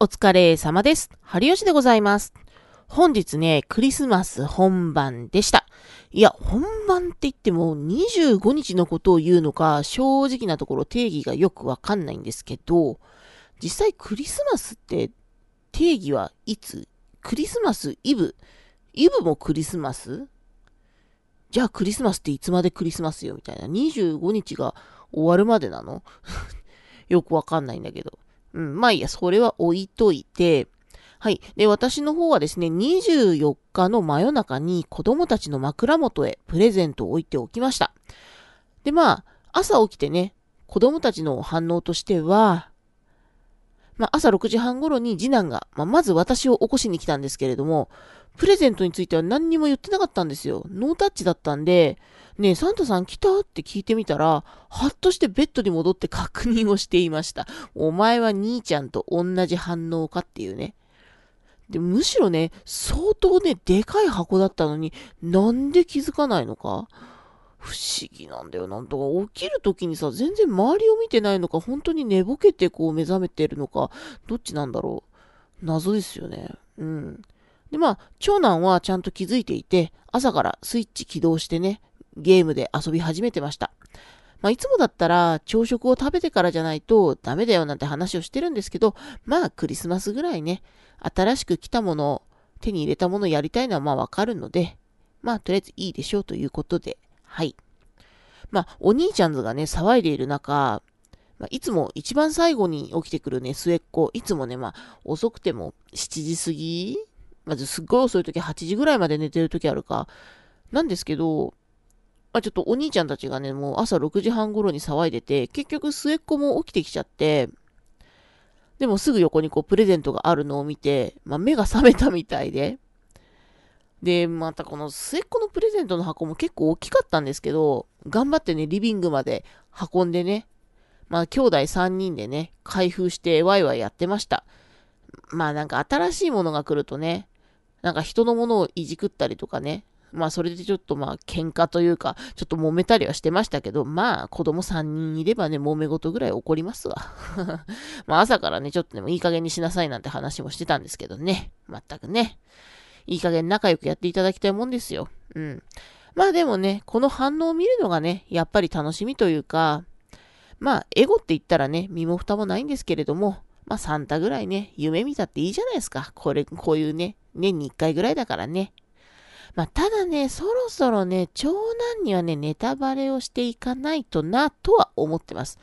お疲れ様です。春吉でございます。本日ね、クリスマス本番でした。いや、本番って言っても25日のことを言うのか、正直なところ定義がよくわかんないんですけど、実際クリスマスって定義はいつ？クリスマスイブ？イブもクリスマス？じゃあクリスマスっていつまでクリスマスよ？みたいな。25日が終わるまでなの？よくわかんないんだけど。うん、まあいいや、それは置いといて、はい。で、私の方はですね、24日の真夜中に子供たちの枕元へプレゼントを置いておきました。で、まあ、朝起きてね、子供たちの反応としては、まあ、朝6時半頃に次男が、まあ、まず私を起こしに来たんですけれども、プレゼントについては何にも言ってなかったんですよ。ノータッチだったんで、ねえ、サンタさん来た？って聞いてみたら、はっとしてベッドに戻って確認をしていました。お前は兄ちゃんと同じ反応かっていうね。で、むしろね、相当ね、でかい箱だったのに、なんで気づかないのか？不思議なんだよ。なんとか起きるときにさ、全然周りを見てないのか、本当に寝ぼけてこう目覚めてるのか、どっちなんだろう。謎ですよね。うん。で、まあ、長男はちゃんと気づいていて、朝からスイッチ起動してね、ゲームで遊び始めてました。まあ、いつもだったら朝食を食べてからじゃないとダメだよなんて話をしてるんですけど、まあクリスマスぐらいね、新しく来たものを手に入れたものをやりたいのはまあわかるので、まあとりあえずいいでしょうということで、はい。まあお兄ちゃんズがね、騒いでいる中、まあ、いつも一番最後に起きてくるね、末っ子、いつもね、まあ遅くても7時過ぎまずすっごい遅い時8時ぐらいまで寝てる時あるか。なんですけど、まあ、ちょっとお兄ちゃんたちがね、もう朝6時半頃に騒いでて、結局末っ子も起きてきちゃって、でもすぐ横にこうプレゼントがあるのを見て、まあ、目が覚めたみたいで、で、またこの末っ子のプレゼントの箱も結構大きかったんですけど、頑張ってね、リビングまで運んでね、まあ兄弟3人でね、開封してワイワイやってました。まあなんか新しいものが来るとね、なんか人のものをいじくったりとかね、まあそれでちょっとまあ喧嘩というか、ちょっと揉めたりはしてましたけど、まあ子供3人いればね、揉め事ぐらい起こりますわ。まあ朝からね、ちょっとでもいい加減にしなさいなんて話もしてたんですけどね。まったくね。いい加減仲良くやっていただきたいもんですよ。うん。まあでもね、この反応を見るのがね、やっぱり楽しみというか、まあエゴって言ったらね、身も蓋もないんですけれども、まあサンタぐらいね、夢見たっていいじゃないですか。これ、こういうね、年に1回ぐらいだからね。まあ、ただね、そろそろね、長男にはね、ネタバレをしていかないとな、とは思ってます。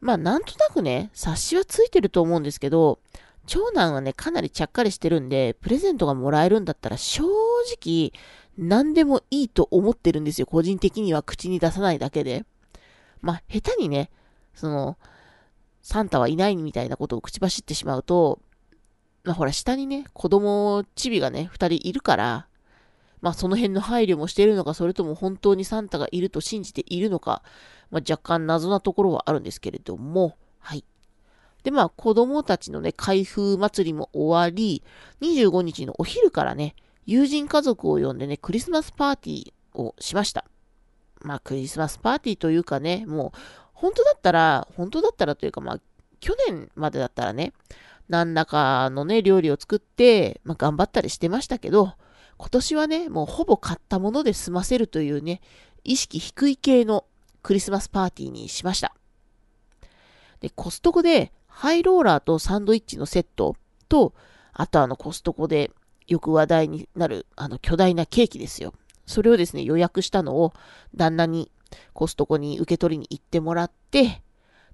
まあ、なんとなくね、察しはついてると思うんですけど、長男はね、かなりちゃっかりしてるんで、プレゼントがもらえるんだったら、正直、何でもいいと思ってるんですよ。個人的には口に出さないだけで。まあ、下手にね、その、サンタはいないみたいなことを口走ってしまうと、まあほら、下にね、子供、チビがね、二人いるから、まあその辺の配慮もしているのか、それとも本当にサンタがいると信じているのか、まあ若干謎なところはあるんですけれども、はい。で、まあ子供たちのね、開封祭りも終わり、25日のお昼からね、友人家族を呼んでね、クリスマスパーティーをしました。まあクリスマスパーティーというかね、もう、本当だったら、本当だったらというか、まあ、去年までだったらね、何らかのね、料理を作って、まあ、頑張ったりしてましたけど、今年はね、もうほぼ買ったもので済ませるというね、意識低い系のクリスマスパーティーにしました。で、コストコでハイローラーとサンドイッチのセットと、あとあのコストコでよく話題になるあの巨大なケーキですよ。それをですね、予約したのを旦那にコストコに受け取りに行ってもらって、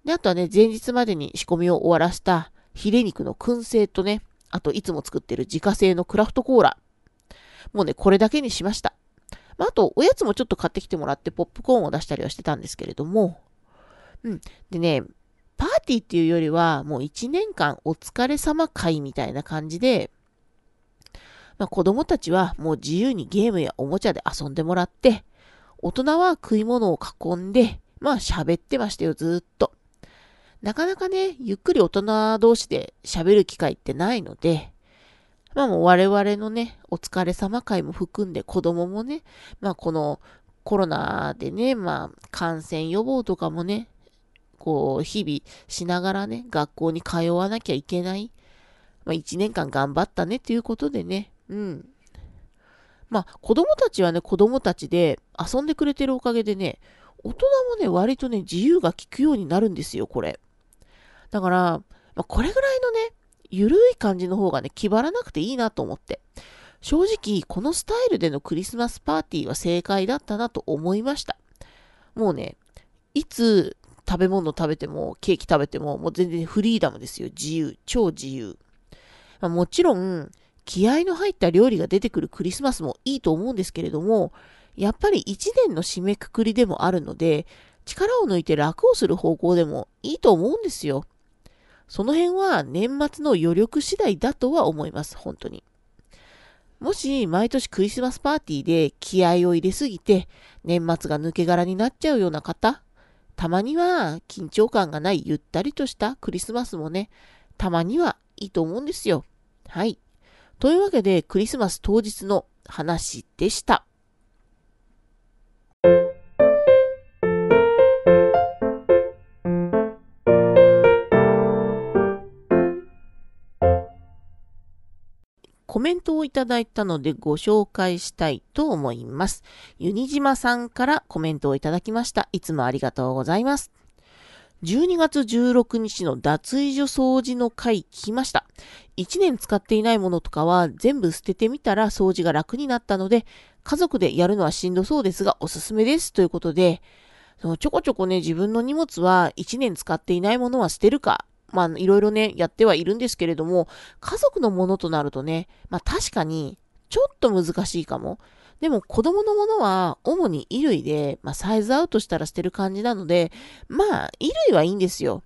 で、あとはね、前日までに仕込みを終わらせたヒレ肉の燻製とね、あといつも作ってる自家製のクラフトコーラ。もうね、これだけにしました。まあ、あと、おやつもちょっと買ってきてもらってポップコーンを出したりはしてたんですけれども、うん。でね、パーティーっていうよりは、もう一年間お疲れ様会みたいな感じで、まあ、子供たちはもう自由にゲームやおもちゃで遊んでもらって、大人は食い物を囲んで、まあ喋ってましたよ、ずっと。なかなかね、ゆっくり大人同士で喋る機会ってないので、まあもう我々のね、お疲れ様会も含んで子供もね、まあこのコロナでね、まあ感染予防とかもね、こう日々しながらね、学校に通わなきゃいけない。まあ、1年間頑張ったねっていうことでね、うん。まあ、子供たちはね、子供たちで遊んでくれてるおかげでね、大人もね、割とね、自由が利くようになるんですよ、これ。だから、まあ、これぐらいのね、ゆるい感じの方がね、気張らなくていいなと思って。正直、このスタイルでのクリスマスパーティーは正解だったなと思いました。もうね、いつ食べ物食べても、ケーキ食べても、もう全然フリーダムですよ。自由。超自由。まあ、もちろん、気合の入った料理が出てくるクリスマスもいいと思うんですけれども、やっぱり一年の締めくくりでもあるので、力を抜いて楽をする方向でもいいと思うんですよ。その辺は年末の余力次第だとは思います、本当に。もし毎年クリスマスパーティーで気合を入れすぎて年末が抜け殻になっちゃうような方、たまには緊張感がないゆったりとしたクリスマスもね、たまにはいいと思うんですよ。はい。というわけでクリスマス当日の話でした。コメントをいただいたのでご紹介したいと思います。ユニジマさんからコメントをいただきました。いつもありがとうございます。12月16日の脱衣所掃除の回聞きました。1年使っていないものとかは全部捨ててみたら掃除が楽になったので、家族でやるのはしんどそうですがおすすめです。ということで、そのちょこちょこね、自分の荷物は1年使っていないものは捨てるか、まあ、いろいろね、やってはいるんですけれども、家族のものとなるとね、まあ確かに、ちょっと難しいかも。でも子供のものは主に衣類で、まあサイズアウトしたら捨てる感じなので、まあ衣類はいいんですよ。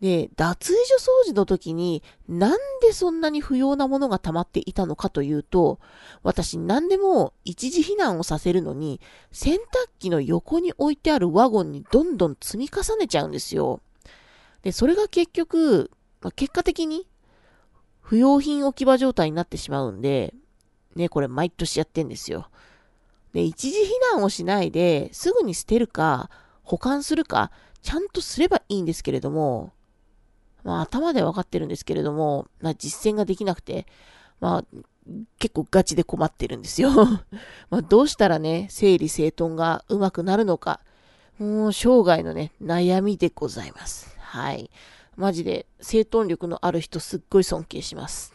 で、脱衣所掃除の時になんでそんなに不要なものが溜まっていたのかというと、私何でも一時避難をさせるのに洗濯機の横に置いてあるワゴンにどんどん積み重ねちゃうんですよ。で、それが結局、まあ、結果的に不要品置き場状態になってしまうんで、ね、これ毎年やってんですよ。で、一時避難をしないで、すぐに捨てるか、保管するか、ちゃんとすればいいんですけれども、まあ頭では分かってるんですけれども、まあ実践ができなくて、まあ結構ガチで困ってるんですよ。まあどうしたらね、整理整頓がうまくなるのか、もう生涯のね、悩みでございます。はい。マジで、整頓力のある人すっごい尊敬します。